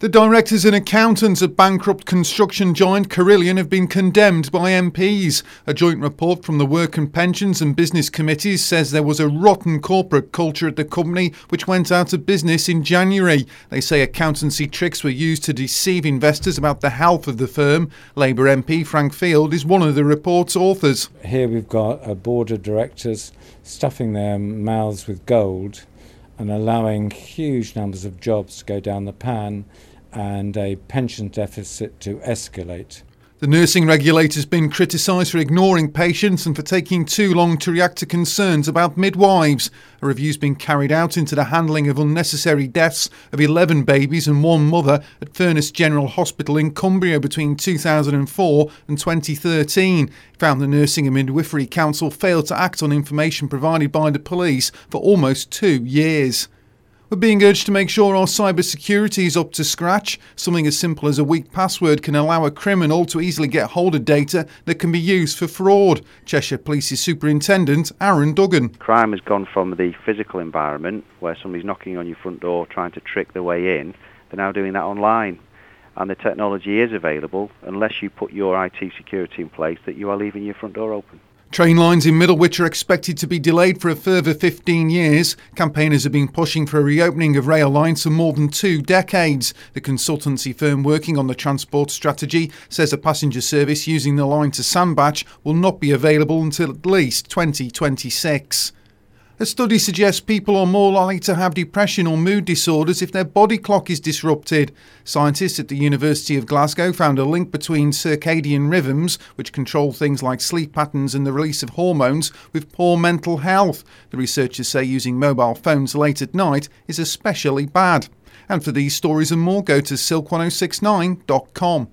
The directors and accountants of bankrupt construction giant Carillion have been condemned by MPs. A joint report from the Work and Pensions and Business Committees says there was a rotten corporate culture at the company which went out of business in January. They say accountancy tricks were used to deceive investors about the health of the firm. Labour MP Frank Field is one of the report's authors. Here we've got a board of directors stuffing their mouths with gold and allowing huge numbers of jobs to go down the pan and a pension deficit to escalate. The nursing regulator has been criticised for ignoring patients and for taking too long to react to concerns about midwives. A review's been carried out into the handling of unnecessary deaths of 11 babies and one mother at Furness General Hospital in Cumbria between 2004 and 2013. It found the Nursing and Midwifery Council failed to act on information provided by the police for almost two years. We're being urged to make sure our cybersecurity is up to scratch. Something as simple as a weak password can allow a criminal to easily get hold of data that can be used for fraud. Cheshire Police's Superintendent Aaron Duggan. Crime has gone from the physical environment where somebody's knocking on your front door trying to trick their way in. They're now doing that online. And the technology is available unless you put your IT security in place that you are leaving your front door open. Train lines in Middlewich are expected to be delayed for a further 15 years. Campaigners have been pushing for a reopening of rail lines for more than two decades. The consultancy firm working on the transport strategy says a passenger service using the line to Sandbach will not be available until at least 2026. A study suggests people are more likely to have depression or mood disorders if their body clock is disrupted. Scientists at the University of Glasgow found a link between circadian rhythms, which control things like sleep patterns and the release of hormones, with poor mental health. The researchers say using mobile phones late at night is especially bad. And for these stories and more, go to silk1069.com.